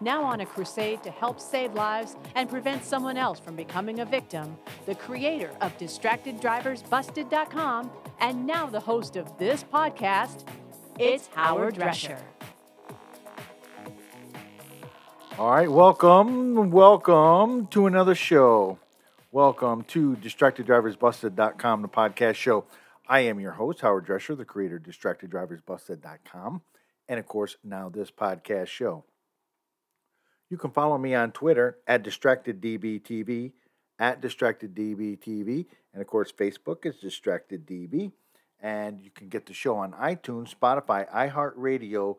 Now on a crusade to help save lives and prevent someone else from becoming a victim, the creator of DistractedDriversBusted.com and now the host of this podcast, it's Howard Drescher. All right, welcome, welcome to another show. Welcome to DistractedDriversBusted.com, the podcast show. I am your host, Howard Drescher, the creator of DistractedDriversBusted.com, and of course, now this podcast show. You can follow me on Twitter at DistractedDBTV, at DistractedDBTV, and of course, Facebook is DistractedDB. And you can get the show on iTunes, Spotify, iHeartRadio,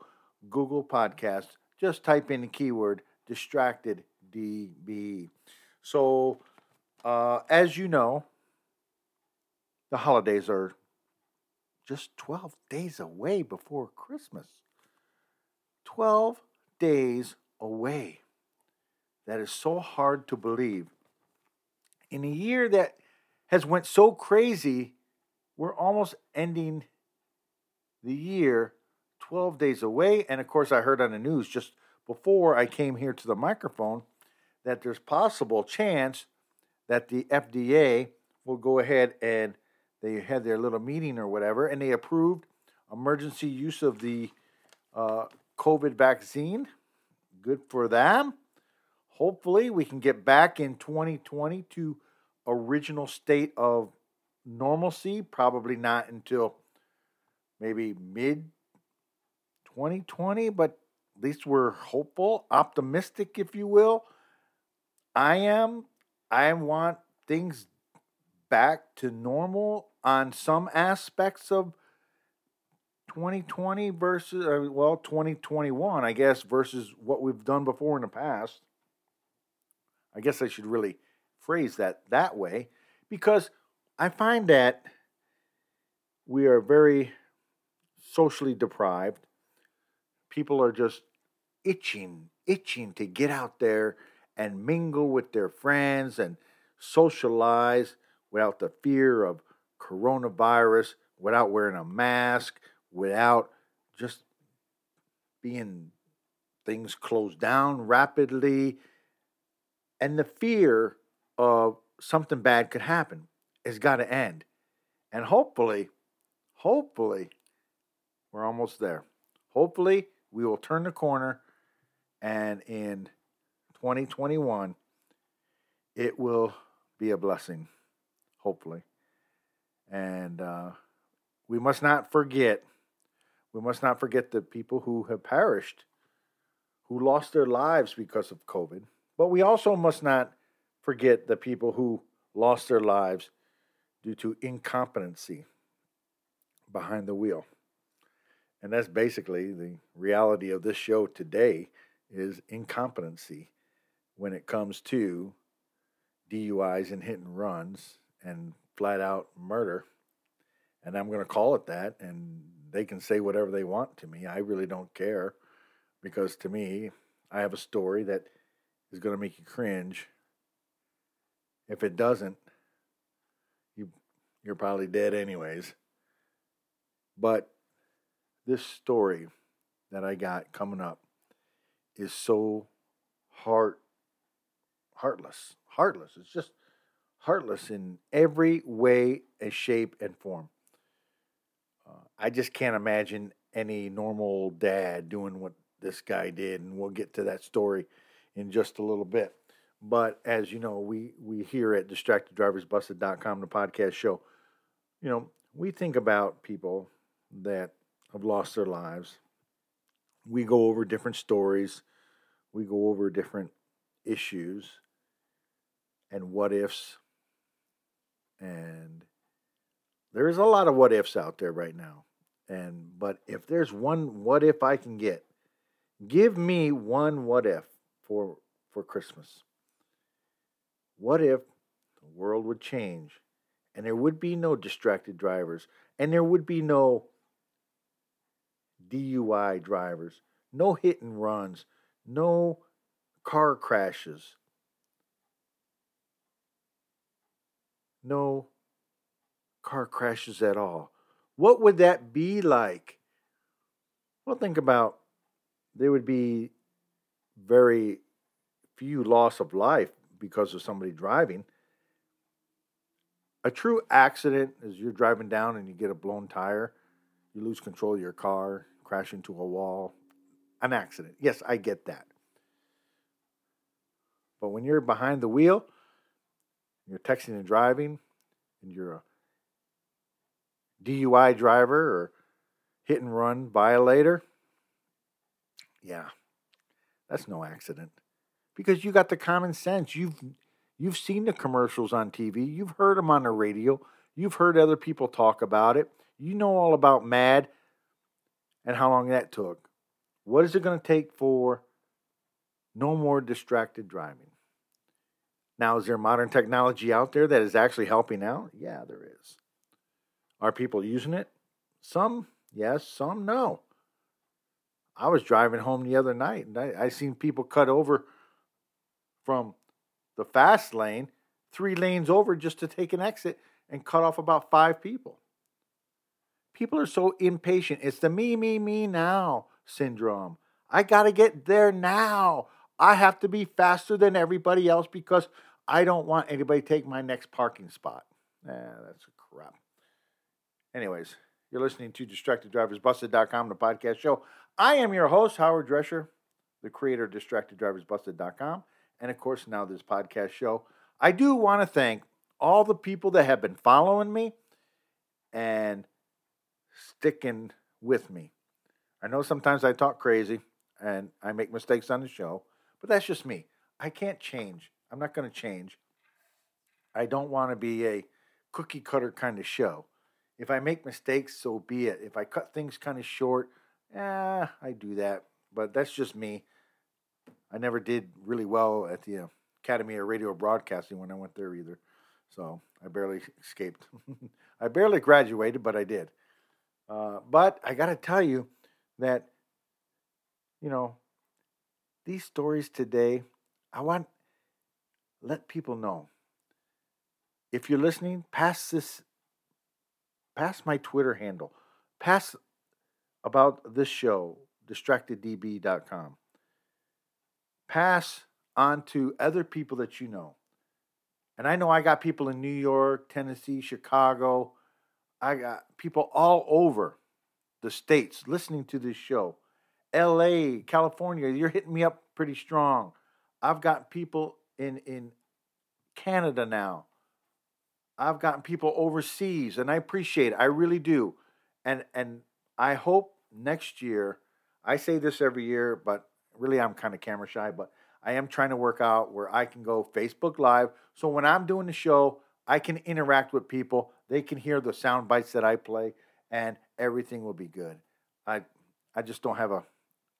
Google Podcasts. Just type in the keyword DistractedDB. So, uh, as you know, the holidays are just 12 days away before Christmas. 12 days away. That is so hard to believe. In a year that has went so crazy, we're almost ending the year 12 days away. And of course, I heard on the news just before I came here to the microphone that there's possible chance that the FDA will go ahead and they had their little meeting or whatever, and they approved emergency use of the uh, COVID vaccine. Good for them. Hopefully, we can get back in 2020 to original state of normalcy. Probably not until maybe mid 2020, but at least we're hopeful, optimistic, if you will. I am. I want things back to normal on some aspects of 2020 versus, uh, well, 2021, I guess, versus what we've done before in the past. I guess I should really phrase that that way because I find that we are very socially deprived. People are just itching, itching to get out there and mingle with their friends and socialize without the fear of coronavirus, without wearing a mask, without just being things closed down rapidly. And the fear of something bad could happen has got to end. And hopefully, hopefully, we're almost there. Hopefully, we will turn the corner and in 2021, it will be a blessing, hopefully. And uh, we must not forget, we must not forget the people who have perished, who lost their lives because of COVID. But we also must not forget the people who lost their lives due to incompetency behind the wheel. And that's basically the reality of this show today is incompetency when it comes to DUIs and hit and runs and flat out murder. And I'm going to call it that. And they can say whatever they want to me. I really don't care because to me, I have a story that is going to make you cringe. If it doesn't, you you're probably dead anyways. But this story that I got coming up is so heart heartless. Heartless. It's just heartless in every way, and shape, and form. Uh, I just can't imagine any normal dad doing what this guy did, and we'll get to that story in just a little bit. But as you know, we we here at distracteddriversbusted.com, the podcast show, you know, we think about people that have lost their lives. We go over different stories. We go over different issues and what ifs. And there is a lot of what ifs out there right now. And but if there's one what if I can get, give me one what if for for Christmas. What if the world would change and there would be no distracted drivers and there would be no DUI drivers, no hit and runs, no car crashes, no car crashes at all. What would that be like? Well, think about there would be very few loss of life because of somebody driving. A true accident is you're driving down and you get a blown tire, you lose control of your car, crash into a wall. An accident. Yes, I get that. But when you're behind the wheel, you're texting and driving, and you're a DUI driver or hit and run violator, yeah, that's no accident. Because you got the common sense. You've you've seen the commercials on TV, you've heard them on the radio, you've heard other people talk about it. You know all about MADD and how long that took. What is it going to take for no more distracted driving? Now, is there modern technology out there that is actually helping out? Yeah, there is. Are people using it? Some, yes, some, no. I was driving home the other night and I, I seen people cut over from the fast lane, three lanes over just to take an exit and cut off about five people. People are so impatient. It's the me, me, me now syndrome. I got to get there now. I have to be faster than everybody else because I don't want anybody to take my next parking spot. Eh, that's a crap. Anyways, you're listening to DistractedDriversBusted.com, the podcast show. I am your host, Howard Drescher, the creator of DistractedDriversBusted.com, and of course, now this podcast show. I do want to thank all the people that have been following me and sticking with me. I know sometimes I talk crazy and I make mistakes on the show, but that's just me. I can't change. I'm not going to change. I don't want to be a cookie cutter kind of show. If I make mistakes, so be it. If I cut things kind of short, eh, I do that. But that's just me. I never did really well at the Academy of Radio Broadcasting when I went there either. So I barely escaped. I barely graduated, but I did. Uh, but I got to tell you that, you know, these stories today, I want let people know. If you're listening, pass this pass my Twitter handle. Pass about this show, distracteddb.com. Pass on to other people that you know. And I know I got people in New York, Tennessee, Chicago. I got people all over the states listening to this show. LA, California, you're hitting me up pretty strong. I've got people in in Canada now. I've gotten people overseas, and I appreciate it. I really do. And and I hope next year. I say this every year, but really I'm kind of camera shy. But I am trying to work out where I can go Facebook Live. So when I'm doing the show, I can interact with people. They can hear the sound bites that I play, and everything will be good. I I just don't have a,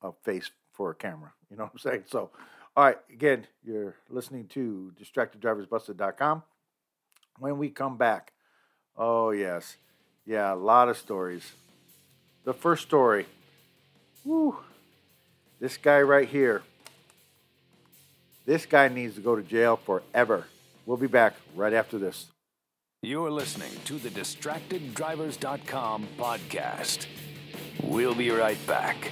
a face for a camera. You know what I'm saying? So, all right, again, you're listening to DistractedDriversBusted.com when we come back. Oh, yes. Yeah, a lot of stories. The first story. Woo. This guy right here. This guy needs to go to jail forever. We'll be back right after this. You're listening to the DistractedDrivers.com podcast. We'll be right back.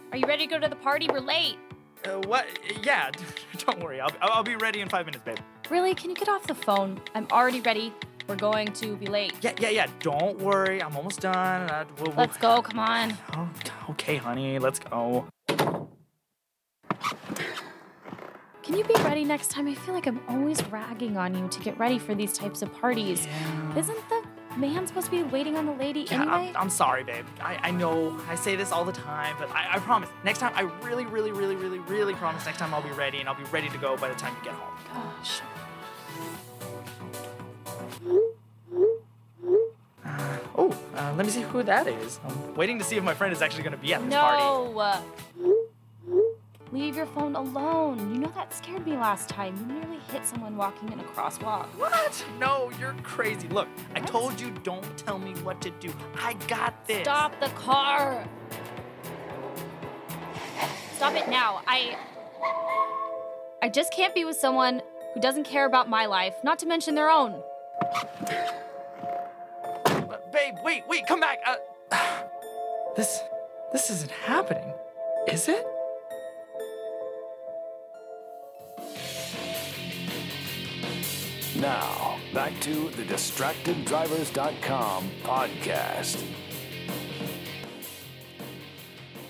are you ready to go to the party? We're late. Uh, what? Yeah, don't worry. I'll, I'll be ready in five minutes, babe. Really? Can you get off the phone? I'm already ready. We're going to be late. Yeah, yeah, yeah. Don't worry. I'm almost done. Uh, we'll, we'll... Let's go. Come on. Oh, okay, honey. Let's go. Can you be ready next time? I feel like I'm always ragging on you to get ready for these types of parties. Yeah. Isn't the man supposed to be waiting on the lady Yeah, anyway? I'm, I'm sorry, babe. I, I know I say this all the time, but I, I promise. Next time, I really, really, really, really, really promise next time I'll be ready and I'll be ready to go by the time you get home. Gosh. Uh, oh, uh, let me see who that is. I'm waiting to see if my friend is actually going to be at this party. No. Leave your phone alone. You know that scared me last time. You nearly hit someone walking in a crosswalk. What? No, you're crazy. Look, I told you don't tell me what to do. I got this. Stop the car. Stop it now. I I just can't be with someone who doesn't care about my life, not to mention their own. Uh, babe, wait, wait, come back. Uh, this, this isn't happening, is it? Now, back to the DistractedDrivers.com podcast.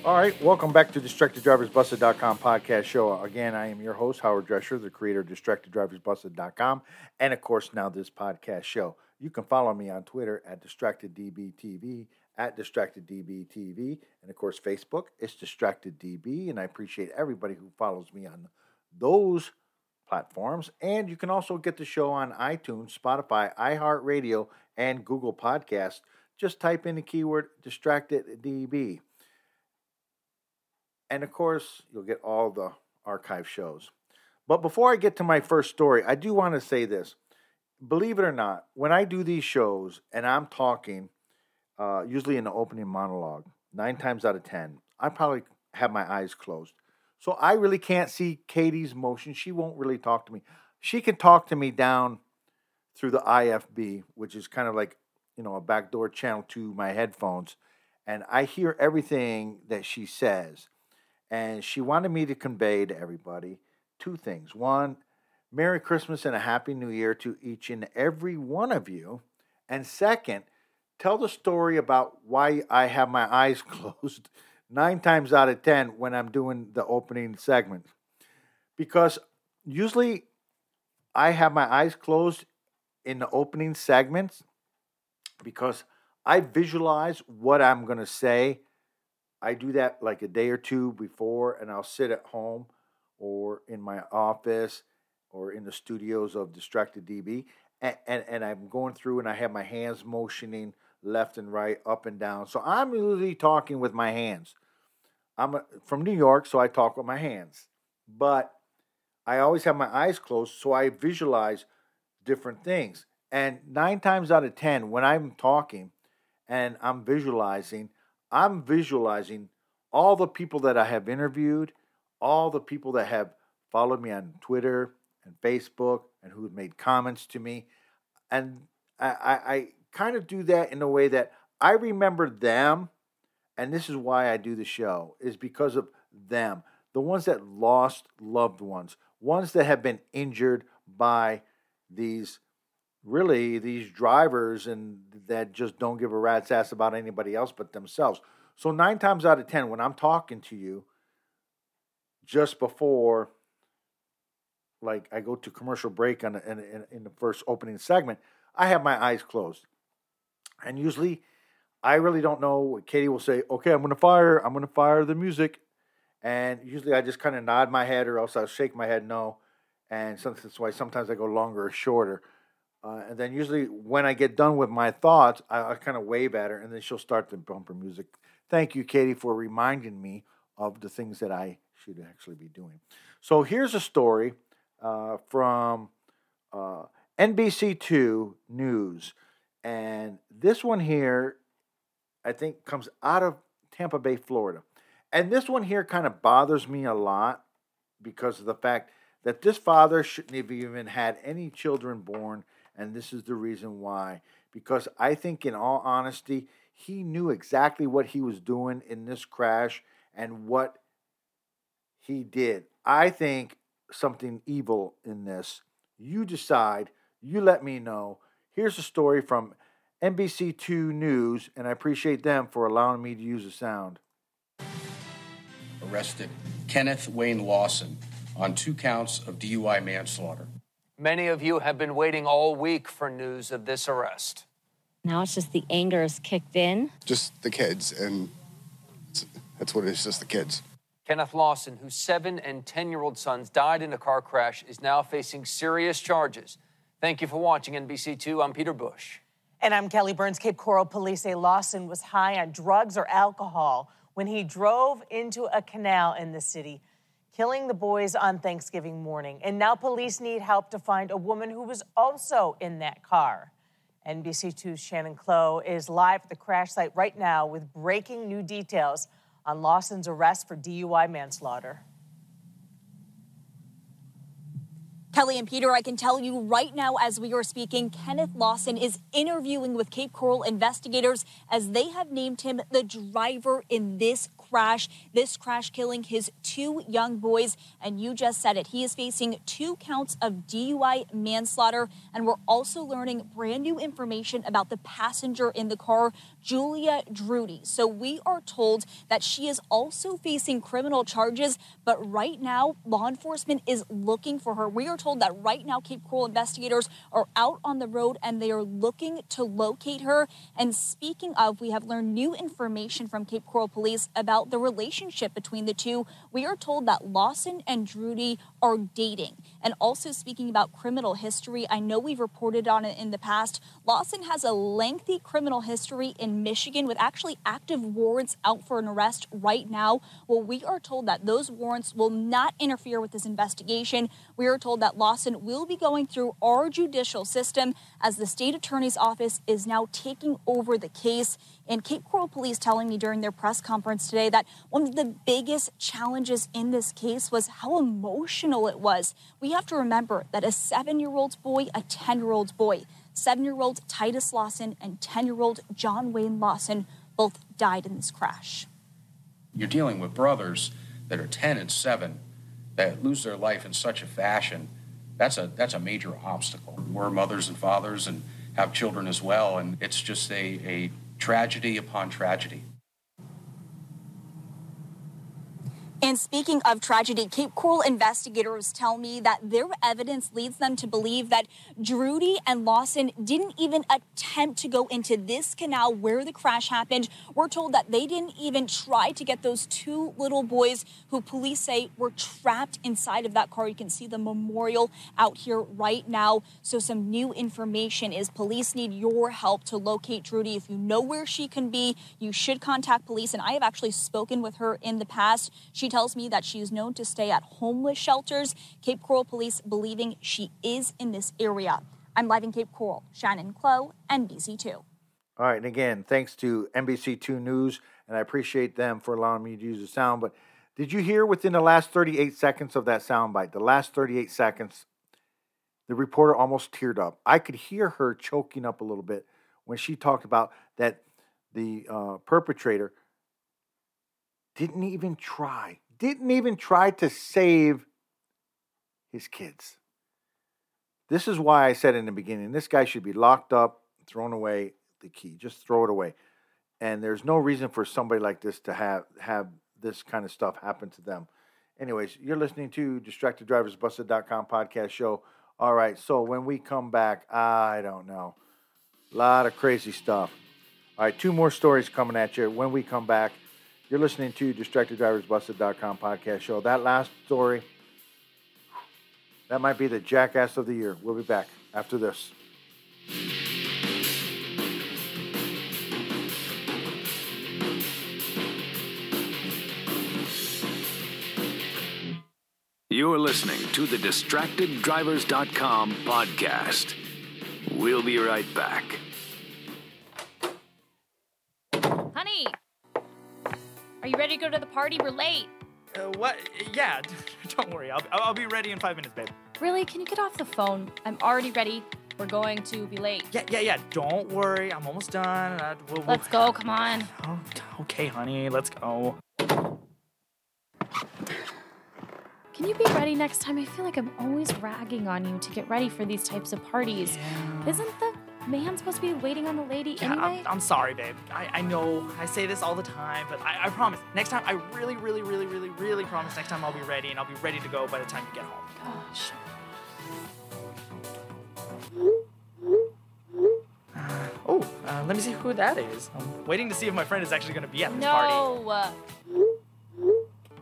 All right, welcome back to DistractedDriversBusted.com podcast show. Again, I am your host, Howard Drescher, the creator of DistractedDriversBusted.com, and of course, now this podcast show. You can follow me on Twitter at DistractedDBTV, at DistractedDBTV, and of course, Facebook, it's DistractedDB, and I appreciate everybody who follows me on those platforms. And you can also get the show on iTunes, Spotify, iHeartRadio, and Google Podcast. Just type in the keyword Distracted DB. And of course, you'll get all the archive shows. But before I get to my first story, I do want to say this. Believe it or not, when I do these shows and I'm talking, uh, usually in the opening monologue, nine times out of 10, I probably have my eyes closed. So I really can't see Katie's motion. She won't really talk to me. She can talk to me down through the IFB, which is kind of like, you know, a backdoor channel to my headphones. And I hear everything that she says. And she wanted me to convey to everybody two things. One, Merry Christmas and a Happy New Year to each and every one of you. And second, tell the story about why I have my eyes closed nine times out of 10 when I'm doing the opening segment. Because usually I have my eyes closed in the opening segments because I visualize what I'm going to say. I do that like a day or two before, and I'll sit at home or in my office or in the studios of Distracted DB, and, and, and I'm going through and I have my hands motioning left and right, up and down. So I'm usually talking with my hands. I'm a, from New York, so I talk with my hands. But I always have my eyes closed, so I visualize different things. And nine times out of 10, when I'm talking and I'm visualizing, I'm visualizing all the people that I have interviewed, all the people that have followed me on Twitter and Facebook and who have made comments to me. And I, I, I kind of do that in a way that I remember them and this is why I do the show, is because of them. The ones that lost loved ones, ones that have been injured by these really these drivers and that just don't give a rat's ass about anybody else but themselves. So nine times out of ten, when I'm talking to you, just before like I go to commercial break on in, in, in the first opening segment, I have my eyes closed. And usually, I really don't know. Katie will say, "Okay, I'm going to fire. I'm going to fire the music," and usually I just kind of nod my head, or else I'll shake my head no. And some- that's why sometimes I go longer or shorter. Uh, and then usually when I get done with my thoughts, I, I kind of wave at her, and then she'll start the bumper music. Thank you, Katie, for reminding me of the things that I should actually be doing. So here's a story uh, from uh, NBC2 News. And this one here, I think, comes out of Tampa Bay, Florida. And this one here kind of bothers me a lot because of the fact that this father shouldn't have even had any children born. And this is the reason why. Because I think, in all honesty, he knew exactly what he was doing in this crash and what he did. I think something evil in this. You decide. You let me know. Here's a story from NBC2 News, and I appreciate them for allowing me to use the sound. arrested Kenneth Wayne Lawson on two counts of DUI manslaughter. Many of you have been waiting all week for news of this arrest. Now it's just the anger is kicked in. Just the kids, and that's what it is, just the kids. Kenneth Lawson, whose seven and 10 year old sons died in a car crash, is now facing serious charges. Thank you for watching NBC2. I'm Peter Bush. And I'm Kelly Burns. Cape Coral police say Lawson was high on drugs or alcohol when he drove into a canal in the city, killing the boys on Thanksgiving morning. And now police need help to find a woman who was also in that car. NBC2's Shannon Clow is live at the crash site right now with breaking new details on Lawson's arrest for DUI manslaughter. Kelly and Peter, I can tell you right now as we are speaking, Kenneth Lawson is interviewing with Cape Coral investigators as they have named him the driver in this crash. This crash killing his two young boys. And you just said it. He is facing two counts of DUI manslaughter. And we're also learning brand new information about the passenger in the car, Julia Drudy. So we are told that she is also facing criminal charges. But right now, law enforcement is looking for her. We are told that right now, Cape Coral investigators are out on the road and they are looking to locate her. And speaking of, we have learned new information from Cape Coral police about the relationship between the two. We are told that Lawson and Drudy are dating. And also speaking about criminal history, I know we've reported on it in the past. Lawson has a lengthy criminal history in Michigan with actually active warrants out for an arrest right now. Well, we are told that those warrants will not interfere with this investigation. We are told that Lawson will be going through our judicial system as the state attorney's office is now taking over the case. And Cape Coral Police telling me during their press conference today that one of the biggest challenges in this case was how emotional it was. We have to remember that a seven year old boy, a 10 year old boy, seven year old Titus Lawson and 10 year old John Wayne Lawson both died in this crash. You're dealing with brothers that are 10 and 7 that lose their life in such a fashion. That's a that's a major obstacle. We're mothers and fathers and have children as well, and it's just a, a tragedy upon tragedy. And speaking of tragedy, Cape Coral investigators tell me that their evidence leads them to believe that Drudy and Lawson didn't even attempt to go into this canal where the crash happened. We're told that they didn't even try to get those two little boys who police say were trapped inside of that car. You can see the memorial out here right now. So some new information is police need your help to locate Drudy. If you know where she can be, you should contact police. And I have actually spoken with her in the past. She tells me that she is known to stay at homeless shelters. Cape Coral police believing she is in this area. I'm live in Cape Coral. Shannon Clow, NBC2. All right, and again, thanks to NBC2 News, and I appreciate them for allowing me to use the sound. But did you hear within the last 38 seconds of that soundbite, the last 38 seconds, the reporter almost teared up. I could hear her choking up a little bit when she talked about that the uh, perpetrator didn't even try, didn't even try to save his kids. This is why I said in the beginning this guy should be locked up, thrown away, the key. Just throw it away. And there's no reason for somebody like this to have have this kind of stuff happen to them. Anyways, you're listening to DistractedDriversBusted.com podcast show. All right, so when we come back, I don't know. A lot of crazy stuff. All right, two more stories coming at you. When we come back, you're listening to DistractedDriversBusted.com podcast show. That last story, that might be the jackass of the year. We'll be back after this. You're listening to the DistractedDrivers.com podcast. We'll be right back. Are you ready to go to the party? We're late. Uh, what? Yeah, don't worry. I'll, I'll be ready in five minutes, babe. Really? Can you get off the phone? I'm already ready. We're going to be late. Yeah, yeah, yeah. Don't worry. I'm almost done. Uh, we'll, Let's go. Come on. Oh, okay, honey. Let's go. Can you be ready next time? I feel like I'm always ragging on you to get ready for these types of parties. Isn't the man supposed to be waiting on the lady Yeah, anyway? I'm, I'm sorry, babe. I, I know I say this all the time, but I, I promise. Next time, I really, really, really, really, really promise next time I'll be ready and I'll be ready to go by the time you get home. Gosh. Oh, uh, let me see who that is. I'm waiting to see if my friend is actually going to be at this party. No.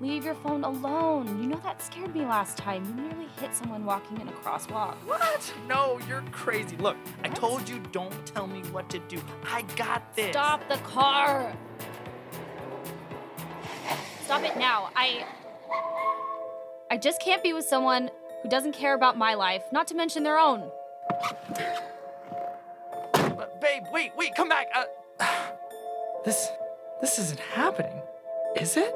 Leave your phone alone. You know that scared me last time. You nearly hit someone walking in a crosswalk. What? No, you're crazy. Look, I told you don't tell me what to do. I got this. Stop the car. Stop it now. I I just can't be with someone who doesn't care about my life, not to mention their own. But babe, wait, wait, come back. Uh, this, this isn't happening, is it?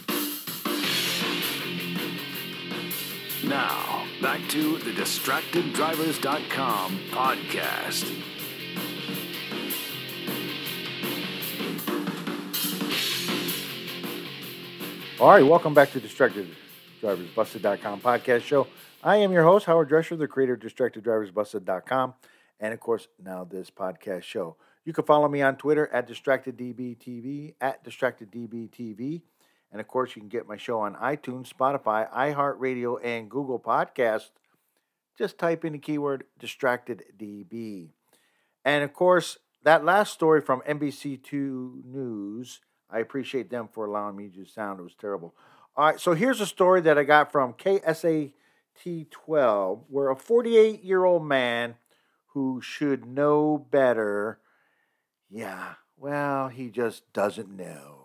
Now, back to the DistractedDrivers.com podcast. All right, welcome back to DistractedDriversBusted.com podcast show. I am your host, Howard Drescher, the creator of DistractedDriversBusted.com, and of course, now this podcast show. You can follow me on Twitter at DistractedDBTV, at DistractedDBTV, and of course, you can get my show on iTunes, Spotify, iHeartRadio, and Google Podcast. Just type in the keyword DistractedDB. And of course, that last story from NBC2 News, I appreciate them for allowing me to sound. It was terrible. All right, so here's a story that I got from KSAT 12, where a 48 year old man who should know better, yeah, well, he just doesn't know.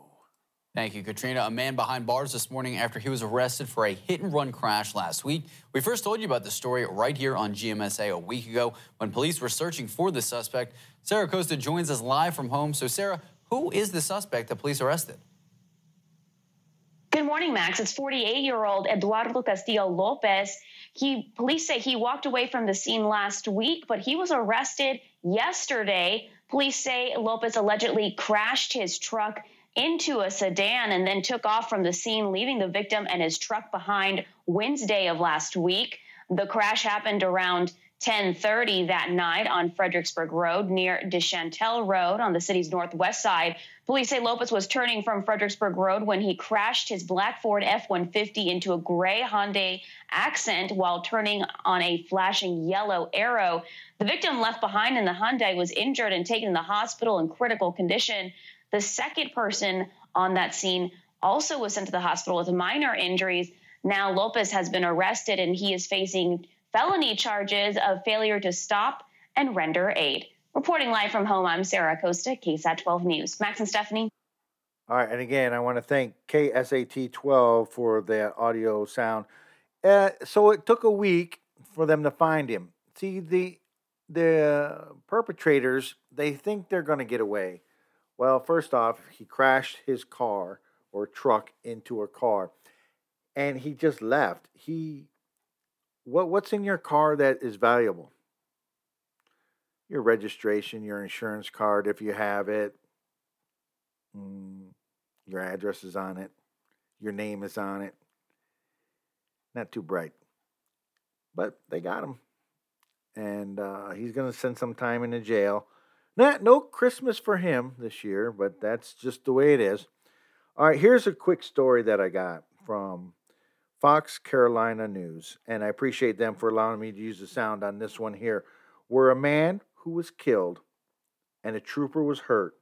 Thank you, Katrina. A man behind bars this morning after he was arrested for a hit and run crash last week. We first told you about the story right here on GMSA a week ago when police were searching for the suspect. Sarah Acosta joins us live from home. So, Sarah, who is the suspect that police arrested? Good morning, Max. It's 48 year old Eduardo Castillo Lopez. He police say he walked away from the scene last week, but he was arrested yesterday. Police say Lopez allegedly crashed his truck into a sedan and then took off from the scene, leaving the victim and his truck behind Wednesday of last week. The crash happened around 10:30 that night on Fredericksburg Road near Deschantel Road on the city's northwest side. Police say Lopez was turning from Fredericksburg Road when he crashed his black Ford F-150 into a gray Hyundai Accent while turning on a flashing yellow arrow. The victim left behind in the Hyundai was injured and taken to the hospital in critical condition. The second person on that scene also was sent to the hospital with minor injuries. Now Lopez has been arrested and he is facing felony charges of failure to stop and render aid. Reporting live from home, I'm Sarah Acosta, KSAT 12 News. Max and Stephanie. All right, and again, I want to thank KSAT 12 for that audio sound. Uh, so it took a week for them to find him. See, the the perpetrators they think they're going to get away. Well, first off, he crashed his car or truck into a car, and he just left. He what what's in your car that is valuable? Your registration, your insurance card, if you have it. Mm, your address is on it. Your name is on it. Not too bright. But they got him. And uh, he's going to spend some time in the jail. Not, no Christmas for him this year, but that's just the way it is. All right, here's a quick story that I got from Fox Carolina News. And I appreciate them for allowing me to use the sound on this one here. Where a man who was killed and a trooper was hurt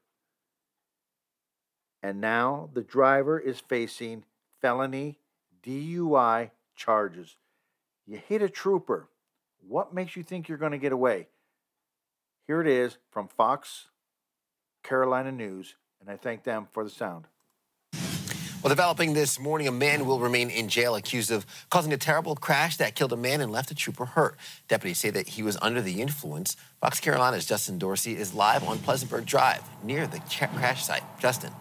and now the driver is facing felony DUI charges. You hit a trooper. What makes you think you're going to get away? Here it is from Fox Carolina News, and I thank them for the sound. Well, developing this morning, a man will remain in jail accused of causing a terrible crash that killed a man and left a trooper hurt. Deputies say that he was under the influence. Fox Carolina's Justin Dorsey is live on Pleasantburg Drive near the crash site. Justin.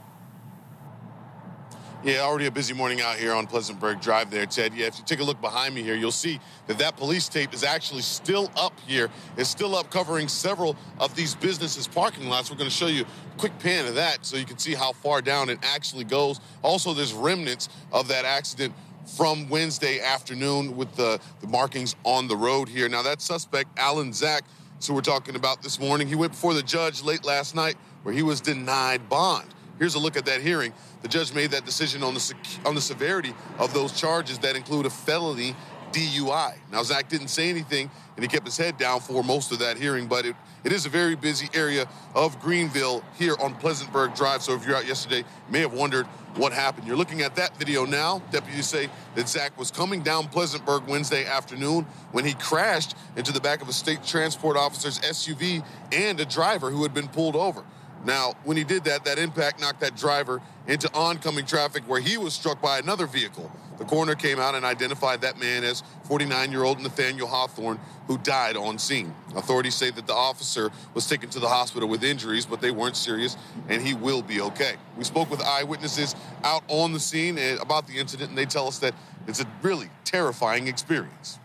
Yeah, already a busy morning out here on Pleasantburg Drive there, Ted. Yeah, if you take a look behind me here, you'll see that that police tape is actually still up here. It's still up covering several of these businesses' parking lots. We're going to show you a quick pan of that so you can see how far down it actually goes. Also, there's remnants of that accident from Wednesday afternoon with the, the markings on the road here. Now, that suspect, Alan Zach, so we're talking about this morning, he went before the judge late last night where he was denied bond. Here's a look at that hearing. The judge made that decision on the on the severity of those charges that include a felony DUI. Now Zach didn't say anything and he kept his head down for most of that hearing, but it, it is a very busy area of Greenville here on Pleasantburg Drive. So if you're out yesterday, you may have wondered what happened. You're looking at that video now. Deputies say that Zach was coming down Pleasantburg Wednesday afternoon when he crashed into the back of a state transport officer's SUV and a driver who had been pulled over. Now, when he did that, that impact knocked that driver into oncoming traffic where he was struck by another vehicle. The coroner came out and identified that man as 49 year old Nathaniel Hawthorne, who died on scene. Authorities say that the officer was taken to the hospital with injuries, but they weren't serious, and he will be okay. We spoke with eyewitnesses out on the scene eh, about the incident, and they tell us that it's a really terrifying experience.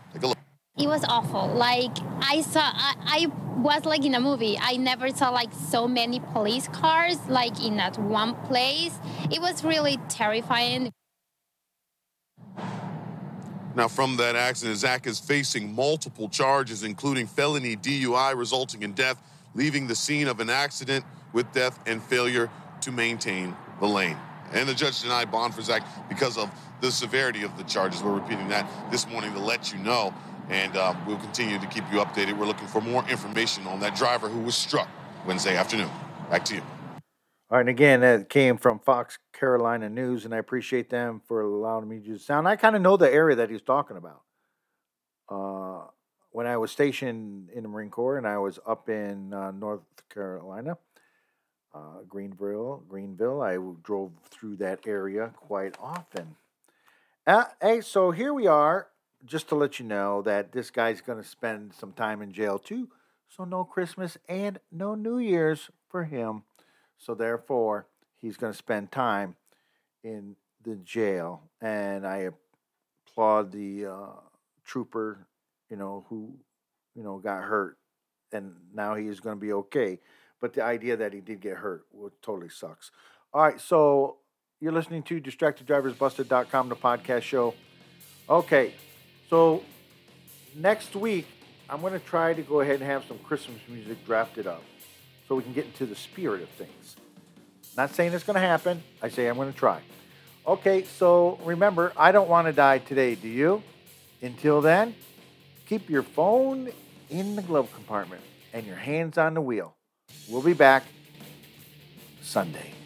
It was awful. Like I saw, I, I was like in a movie. I never saw like so many police cars like in that one place. It was really terrifying. Now, from that accident, Zach is facing multiple charges, including felony DUI resulting in death, leaving the scene of an accident with death and failure to maintain the lane. And the judge denied bond for Zach because of the severity of the charges. We're repeating that this morning to let you know and um, we'll continue to keep you updated. We're looking for more information on that driver who was struck Wednesday afternoon. Back to you. All right, and again, that came from Fox Carolina News, and I appreciate them for allowing me to sound. I kind of know the area that he's talking about. Uh, when I was stationed in the Marine Corps and I was up in uh, North Carolina, uh, Greenville, Greenville, I drove through that area quite often. Uh, hey, so here we are just to let you know that this guy's going to spend some time in jail too. So no Christmas and no New Year's for him. So therefore, he's going to spend time in the jail. And I applaud the uh, trooper, you know, who, you know, got hurt, and now he is going to be okay. But the idea that he did get hurt well, totally sucks. All right, so you're listening to DistractedDriversBusted.com, the podcast show. Okay, so next week, I'm going to try to go ahead and have some Christmas music drafted up so we can get into the spirit of things. Not saying it's going to happen. I say I'm going to try. Okay, so remember, I don't want to die today, do you? Until then, keep your phone in the glove compartment and your hands on the wheel. We'll be back Sunday.